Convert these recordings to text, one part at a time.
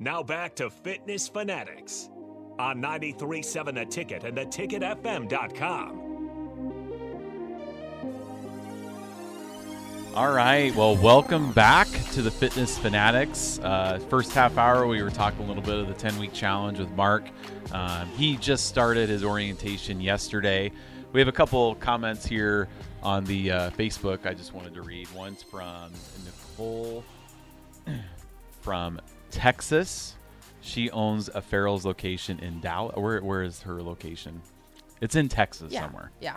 Now back to Fitness Fanatics on 93.7 The Ticket and theticketfm.com. All right. Well, welcome back to the Fitness Fanatics. Uh, first half hour, we were talking a little bit of the 10 week challenge with Mark. Um, he just started his orientation yesterday. We have a couple comments here on the uh, Facebook I just wanted to read. One's from Nicole from Texas. She owns a Farrell's location in Dallas. Where, where is her location? It's in Texas Yeah. somewhere. Yeah.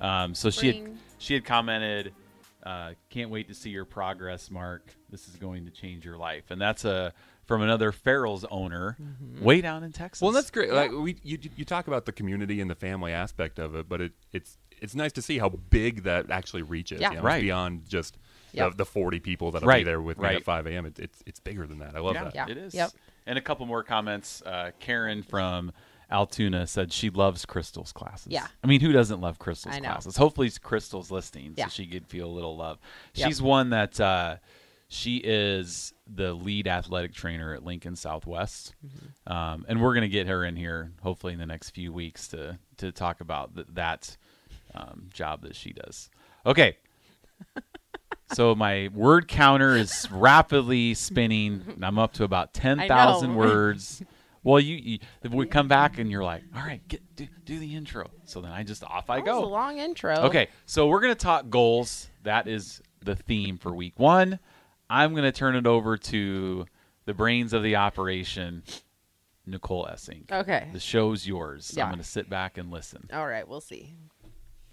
Um, so she had she had commented, uh, "Can't wait to see your progress, Mark. This is going to change your life." And that's a from another Farrell's owner, Mm-hmm. way down in Texas. Well, that's great. Like we, you, you talk about the community and the family aspect of it, but it, it's it's nice to see how big that actually reaches. Yeah. you know, Right. beyond just Yep. the, the forty people that'll be there with me right. at five a.m. It, it's it's bigger than that. I love yeah, that. Yeah. it is. Yep. And a couple more comments. Uh, Karen from Altoona said she loves Crystal's classes. Yeah. I mean, who doesn't love Crystal's I know. classes? Hopefully, Crystal's listening Yeah. so she could feel a little love. Yep. She's one that uh, she is the lead athletic trainer at Lincoln Southwest, Mm-hmm. um, and we're going to get her in here hopefully in the next few weeks to to talk about th- that um, job that she does. Okay. So my word counter is rapidly spinning. and I'm up to about ten thousand words. Well, you, you we come back and you're like, all right, get do, do the intro. So then I just off I That was go. a long intro. Okay, so we're gonna talk goals. That is the theme for week one. I'm gonna turn it over to the brains of the operation, Nicole Essing. Okay. The show's yours. Yeah. I'm gonna sit back and listen. All right. We'll see.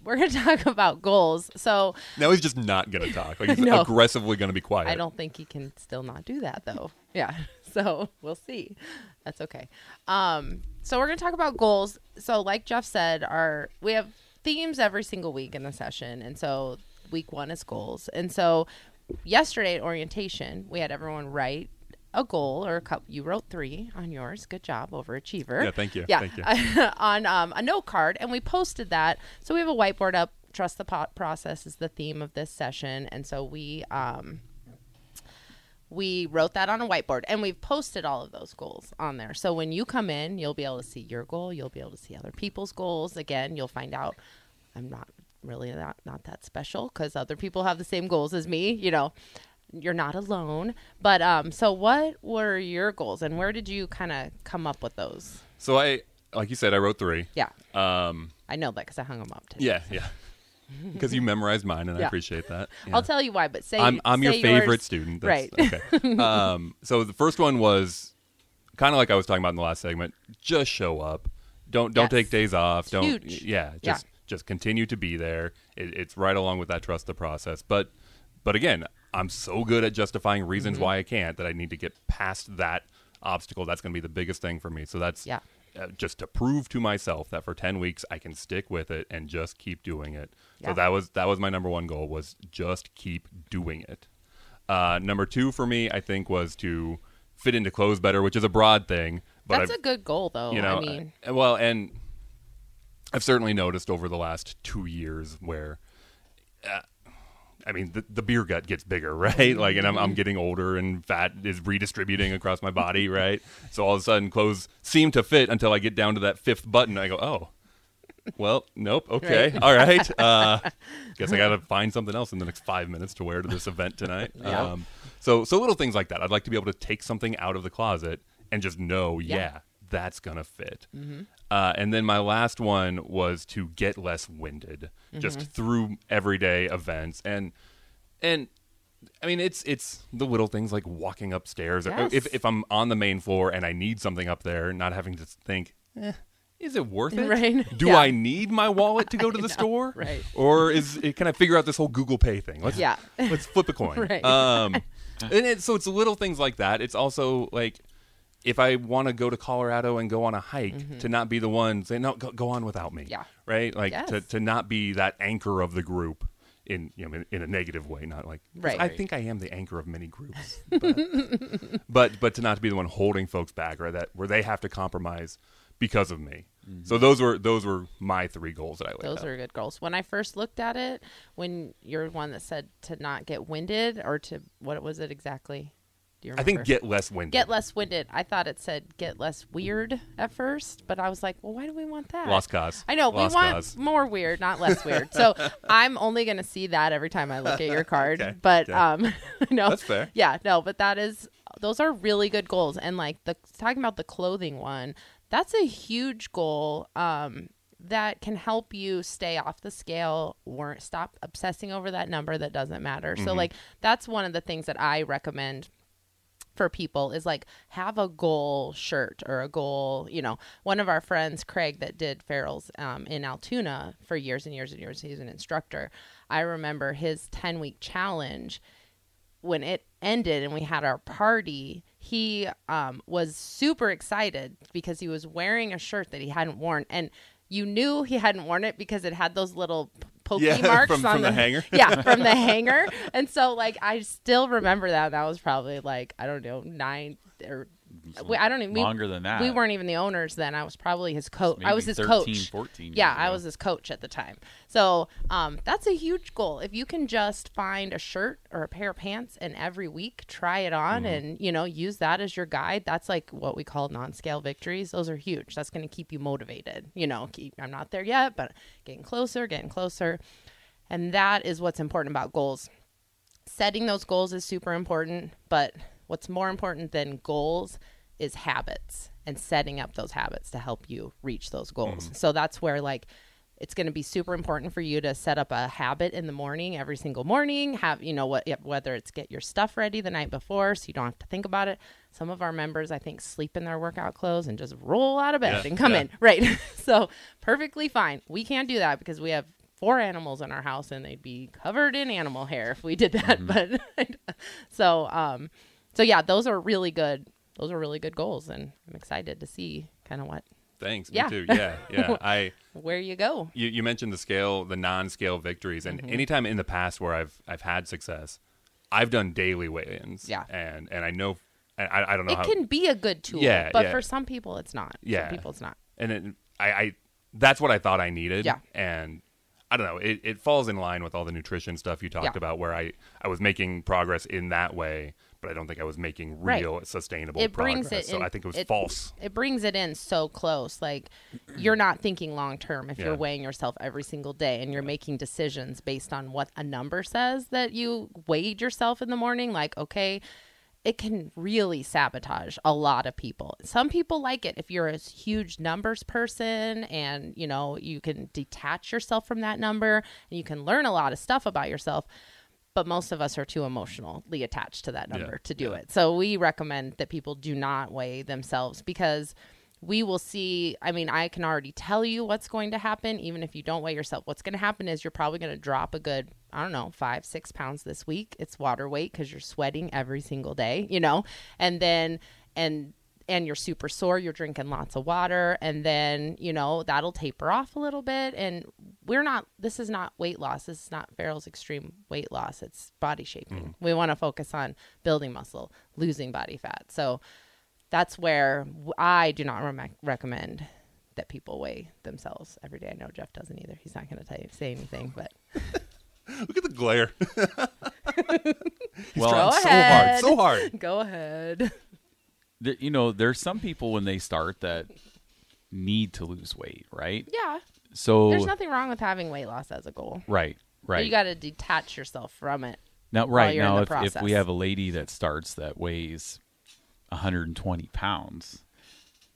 We're going to talk about goals. So Now he's just not going to talk. Like he's know. aggressively going to be quiet. I don't think he can still not do that though. Yeah. So we'll see. That's okay. Um, so we're gonna talk about goals. So like Jeff said, our we have themes every single week in the session, and so week one is goals. And so yesterday at orientation, we had everyone write a goal or a couple. You wrote three on yours. Good job, overachiever. Yeah, thank you. Yeah, Thank you. on um, a note card, and we posted that. So we have a whiteboard up. Trust the po- process is the theme of this session, and so we um, we wrote that on a whiteboard and we've posted all of those goals on there. So when you come in, you'll be able to see your goal, you'll be able to see other people's goals. Again, you'll find out I'm not really not not that special cuz other people have the same goals as me, you know. You're not alone. But um so what were your goals and where did you kind of come up with those? So I, like you said, I wrote three. Yeah. Um, I know that cuz I hung them up today. yeah, yeah. Because you memorized mine, and I appreciate that. Yeah. I'll tell you why, but say I'm I'm your favorite yours. student. That's- Right. Okay. um, so the first one was kind of like I was talking about in the last segment. Just show up. Don't don't Yes. take days off. It's don't. huge. Yeah. Yeah. Just just continue to be there. It, it's right along with that trust the process. But but again, I'm so good at justifying reasons Mm-hmm. why I can't that I need to get past that obstacle. That's going to be the biggest thing for me. So that's Yeah. uh, just to prove to myself that for 10 weeks I can stick with it and just keep doing it. Yeah. So that was that was my number one goal was just keep doing it. Uh, number two for me, I think, was to fit into clothes better, which is a broad thing. But That's I've, a good goal though. you know, I mean, uh, well, and I've certainly noticed over the last two years where, uh, I mean, the, the beer gut gets bigger, right? Like, and I'm, I'm getting older, and fat is redistributing across my body, right? So all of a sudden, clothes seem to fit until I get down to that fifth button. I go, oh. Well, nope. Okay. Right. All right. Uh, guess I got to find something else in the next five minutes to wear to this event tonight. Yeah. Um, so, so little things like that. I'd like to be able to take something out of the closet and just know, Yeah. yeah, that's gonna fit. Uh, and then my last one was to get less winded, just through everyday events and and. I mean, it's it's the little things like walking upstairs. Or Yes. if if I'm on the main floor and I need something up there, not having to think, eh, is it worth it? Right. Do Yeah. I need my wallet to go to the store? right. Or is it, can I figure out this whole Google Pay thing? Let's Yeah. let's flip a coin. Right. Um, and it, so it's little things like that. It's also like if I want to go to Colorado and go on a hike, to not be the one saying no, go, go on without me. Mm-hmm. Yeah. Right. Like to, Yes. to not be that anchor of the group. In you know in, in a negative way, not like Right. I think I am the anchor of many groups, but, but but to not to be the one holding folks back, right? That where they have to compromise because of me. So those were those were my three goals that I laid Those out. are good goals. When I first looked at it, when you're one that said to not get winded or to what was it exactly? Do you I think get less winded. Get less winded. I thought it said get less weird at first, but I was like, well, why do we want that? Lost cause. I know Lost we want cause. more weird, not less weird. So I'm only going to see that every time I look at your card. Okay, But okay. um, no, That's fair. Yeah, no, but that is those are really good goals. And like the talking about the clothing one, that's a huge goal. Um, that can help you stay off the scale or stop obsessing over that number that doesn't matter. Mm-hmm. So like that's one of the things that I recommend for people is like have a goal shirt or a goal you know. One of our friends craig that did Farrell's um, in altoona for years and years and years he's an instructor. I remember his 10 week challenge when it ended and we had our party he um, was super excited because he was wearing a shirt that he hadn't worn. And you knew he hadn't worn it because it had those little pokey Yeah, marks from- on from the hanger. yeah, from the hanger. And so like I still remember that. That was probably like I don't know nine or we, I don't even we- Longer than that. We weren't even the owners then. I was probably his coach. I was his 13, coach. 14 yeah, years I was his coach at the time. So um, that's a huge goal. If you can just find a shirt or a pair of pants and every week try it on Mm-hmm. and you know use that as your guide, that's like what we call non-scale victories. Those are huge. That's going to keep you motivated. You know, keep, I'm not there yet, but getting closer, getting closer, and that is what's important about goals setting those goals is super important, but what's more important than goals is habits and setting up those habits to help you reach those goals. So that's where like it's going to be super important for you to set up a habit in the morning every single morning have you know what whether it's get your stuff ready the night before so you don't have to think about it. Some of our members i think sleep in their workout clothes and just roll out of bed Yeah, and come yeah. in right? So perfectly fine. We can't do that because we have four animals in our house and they'd be covered in animal hair if we did that but so um so yeah those are really good those are really good goals and i'm excited to see kind of what Thanks. Yeah. Me too. Yeah. Yeah. I. where you go You, you mentioned the scale, the non-scale victories, and Mm-hmm. anytime in the past where I've I've had success, I've done daily weigh-ins. Yeah. And and I know, I I don't know it how. can be a good tool Yeah, but yeah. for some people it's not Yeah. some people it's not and it, I, I that's what I thought I needed. Yeah. And I don't know, it, it falls in line with all the nutrition stuff you talked Yeah. about, where I I was making progress in that way, but I don't think I was making Right. real sustainable it progress. brings it so in, I think it was it, false. it brings it in so close like you're not thinking long term if Yeah. you're weighing yourself every single day and you're making decisions based on what a number says that you weighed yourself in the morning like okay it can really sabotage a lot of people. Some people like it if you're a huge numbers person and you know you can detach yourself from that number and you can learn a lot of stuff about yourself. But most of us are too emotionally attached to that number to do it. So we recommend that people do not weigh themselves because we will see. I mean, I can already tell you what's going to happen, even if you don't weigh yourself. What's going to happen is you're probably going to drop a good, I don't know, five, six pounds this week. It's water weight because you're sweating every single day, you know? And then, and, and you're super sore, you're drinking lots of water, and then, you know, that'll taper off a little bit. And we're not, this is not weight loss. This is not Farrell's extreme weight loss. It's body shaping. Mm-hmm. We want to focus on building muscle, losing body fat. So, that's where I do not rem- recommend that people weigh themselves every day. I know Jeff doesn't either. He's not going to tell you say anything, but Look at the glare. Well, Go so ahead. hard, so hard. go ahead. Th- you know, there's some people when they start that need to lose weight, right? Yeah, So there's nothing wrong with having weight loss as a goal. right, But right. you got to detach yourself from it. now, while right now, the if, if process. we have a lady that starts that weighs 120 pounds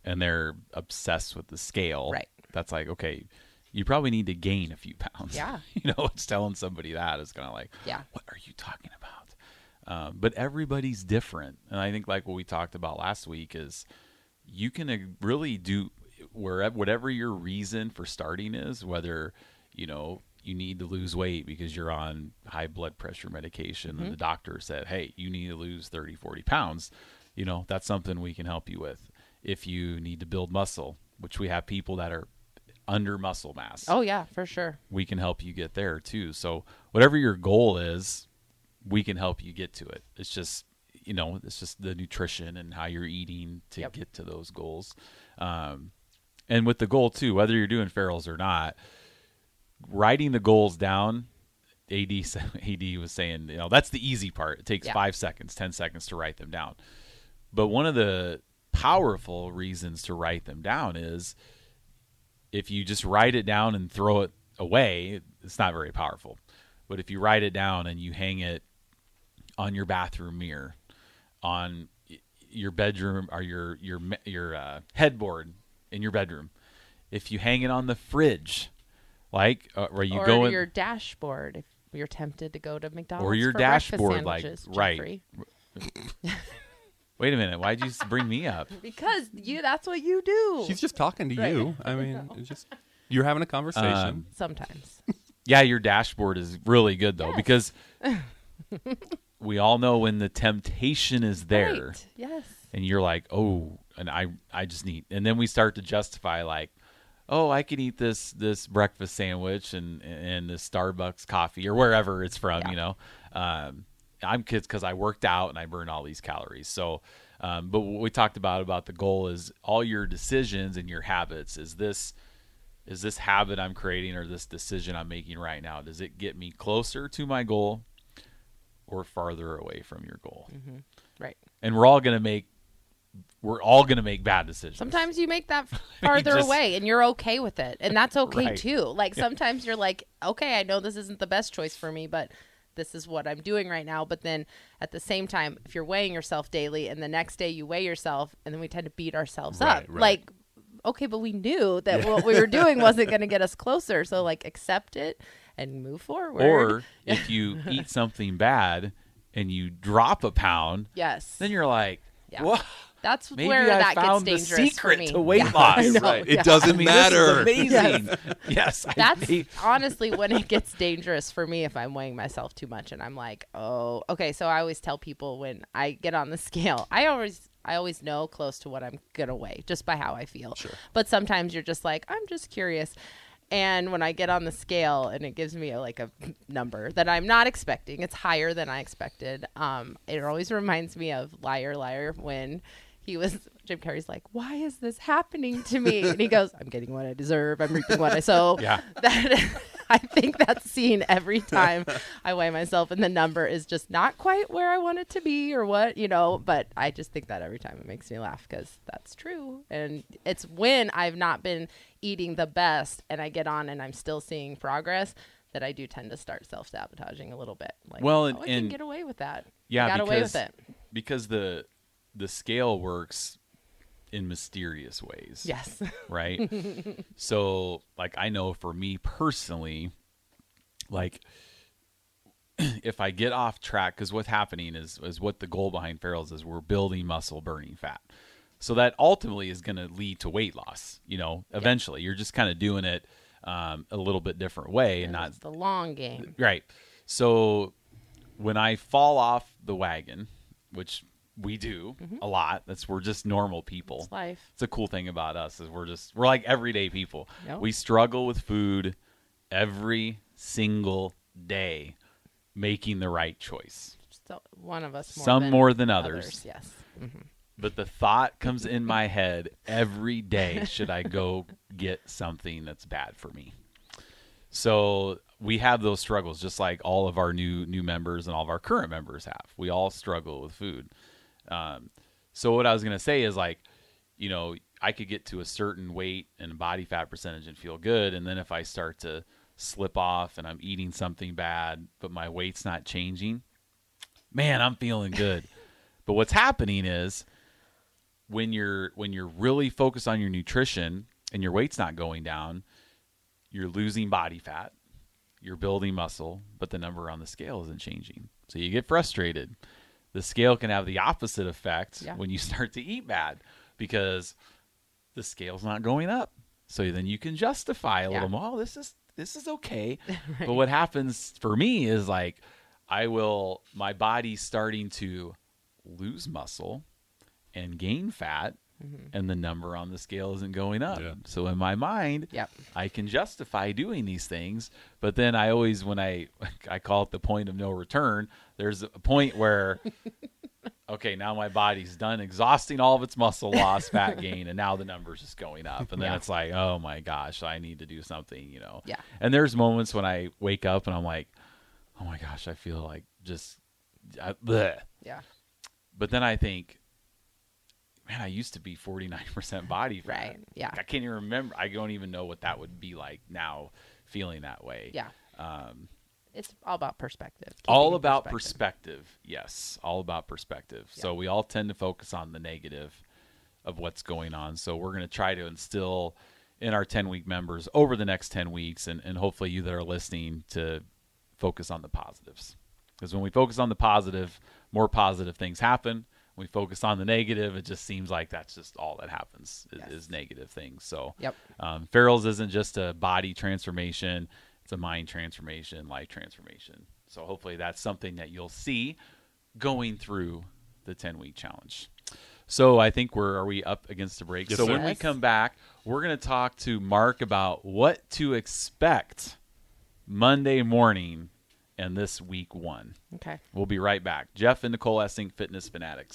and they're obsessed with the scale, Right. That's like okay. You probably need to gain a few pounds. Yeah. you know, it's telling somebody that is kind of like, Yeah. what are you talking about? Um, but everybody's different, and I think like what we talked about last week is you can uh, really do wherever whatever your reason for starting is, whether you know you need to lose weight because you're on high blood pressure medication Mm-hmm. and the doctor said, "Hey, you need to lose 30, 40 pounds." You know, that's something we can help you with. If you need to build muscle, which we have people that are under muscle mass Oh yeah, for sure. we can help you get there too. So whatever your goal is, we can help you get to it. It's just you know, it's just the nutrition and how you're eating to Yep. get to those goals. Um, and with the goal too, whether you're doing Farrell's or not, writing the goals down AD AD was saying, you know, that's the easy part. It takes Yeah. five seconds, ten seconds to write them down. But one of the powerful reasons to write them down is if you just write it down and throw it away, it's not very powerful. But if you write it down and you hang it on your bathroom mirror, on your bedroom or your your your uh, headboard in your bedroom, if you hang it on the fridge, like uh, where you or go in, your dashboard if you're tempted to go to McDonald's or your for dashboard, like sandwiches, right. Jeffrey. Wait a minute, why'd you bring me up? Because you that's what you do. She's just talking to Right. you. I mean, it's just you're having a conversation. Um, Sometimes. Yeah, your dashboard is really good though Yes. because we all know when the temptation is there Right. Yes. and you're like, "Oh, and I I just need." And then we start to justify like, "Oh, I can eat this this breakfast sandwich and and this Starbucks coffee or wherever it's from, Yeah. you know." Um I'm kids cuz I worked out and I burned all these calories. So um, but what we talked about about the goal is all your decisions and your habits. Is this is this habit I'm creating or this decision I'm making right now? Does it get me closer to my goal or farther away from your goal? Mm-hmm. Right. And we're all gonna make we're all gonna make bad decisions. Sometimes you make that farther just- away and you're okay with it. And that's okay Right. too. Like sometimes you're like, okay, I know this isn't the best choice for me, but this is what I'm doing right now. But then at the same time, if you're weighing yourself daily and the next day you weigh yourself and then we tend to beat ourselves Right, up. right. Like, okay, but we knew that what we were doing wasn't going to get us closer. So like accept it and move forward. or if you eat something bad and you drop a pound, yes. then you're like, Yeah. "Whoa, That's maybe where I that found the gets dangerous secret for me. to weight Yeah, loss." I know, Right. yeah. It doesn't I mean, matter. This is amazing. yes, I That's made- honestly when it gets dangerous for me if I'm weighing myself too much and I'm like, oh, okay. So I always tell people when I get on the scale, I always, I always know close to what I'm gonna weigh just by how I feel. Sure. But sometimes you're just like, I'm just curious. And when I get on the scale and it gives me a, like a number that I'm not expecting, it's higher than I expected. Um, it always reminds me of Liar Liar when he was Jim Carrey's like, "Why is this happening to me?" And he goes, "I'm getting what I deserve. I'm reaping what I sow." Yeah. That I think that scene every time I weigh myself and the number is just not quite where I want it to be or what, you know, but I just think that every time it makes me laugh cuz that's true. And it's when I've not been eating the best and I get on and I'm still seeing progress that I do tend to start self-sabotaging a little bit. Like, Well, and- oh, I can get away with that. yeah, I got because away with it. because the the scale works in mysterious ways. Yes. right? so, like, I know for me personally, like, if I get off track, because what's happening is is what the goal behind Farrell's is we're building muscle, burning fat. So that ultimately is going to lead to weight loss. You know, eventually, you're just kind of doing it um, a little bit different way, and not the long game. Right. So when I fall off the wagon, which we do mm-hmm. a lot, that's we're just normal people. It's life. It's a cool thing about us is we're just we're like everyday people. Yep. We struggle with food every single day, making the right choice. So one of us more Some more than others. Yes. Mm-hmm. But the thought comes in my head every day should I go get something that's bad for me? So we have those struggles just like all of our new new members and all of our current members have. We all struggle with food. Um, so what I was going to say is like, you know, I could get to a certain weight and body fat percentage and feel good and then if I start to slip off and I'm eating something bad but my weight's not changing, man, I'm feeling good. but what's happening is when you're when you're really focused on your nutrition and your weight's not going down, you're losing body fat, you're building muscle, but the number on the scale isn't changing. So you get frustrated. The scale can have the opposite effect Yeah. when you start to eat bad because the scale's not going up. So then you can justify a Yeah. little more. Oh, this is this is okay. But what happens for me is like I will my body's starting to lose muscle and gain fat Mm-hmm. and the number on the scale isn't going up. Yeah. So in my mind, Yep. I can justify doing these things, but then I always when I I call it the point of no return, there's a point where okay, now my body's done exhausting all of its muscle loss, fat gain, and now the number's just going up. And then Yeah. it's like, oh my gosh, I need to do something, you know. Yeah. And there's moments when I wake up and I'm like, oh my gosh, I feel like just, I, bleh. Yeah. but then I think, man, I used to be 49% body fat. Right, yeah. I can't even remember. I don't even know what that would be like now feeling that way. Yeah. Um, It's all about perspective. all about perspective. Yes, all about perspective. So we all tend to focus on the negative of what's going on. So we're going to try to instill in our 10 week members over the next 10 weeks, and, and hopefully you that are listening to focus on the positives. Because when we focus on the positive, more positive things happen. When we focus on the negative, it just seems like that's just all that happens is, Yes. is negative things. So Yep. um, Farrell's isn't just a body transformation; it's a mind transformation, life transformation. So hopefully that's something that you'll see going through the ten week challenge. So I think we're are we up against the break? Yes, so sir. when we come back, we're going to talk to Mark about what to expect Monday morning and this week one. Okay. We'll be right back. Jeff and Nicole Essing, Fitness Fanatics.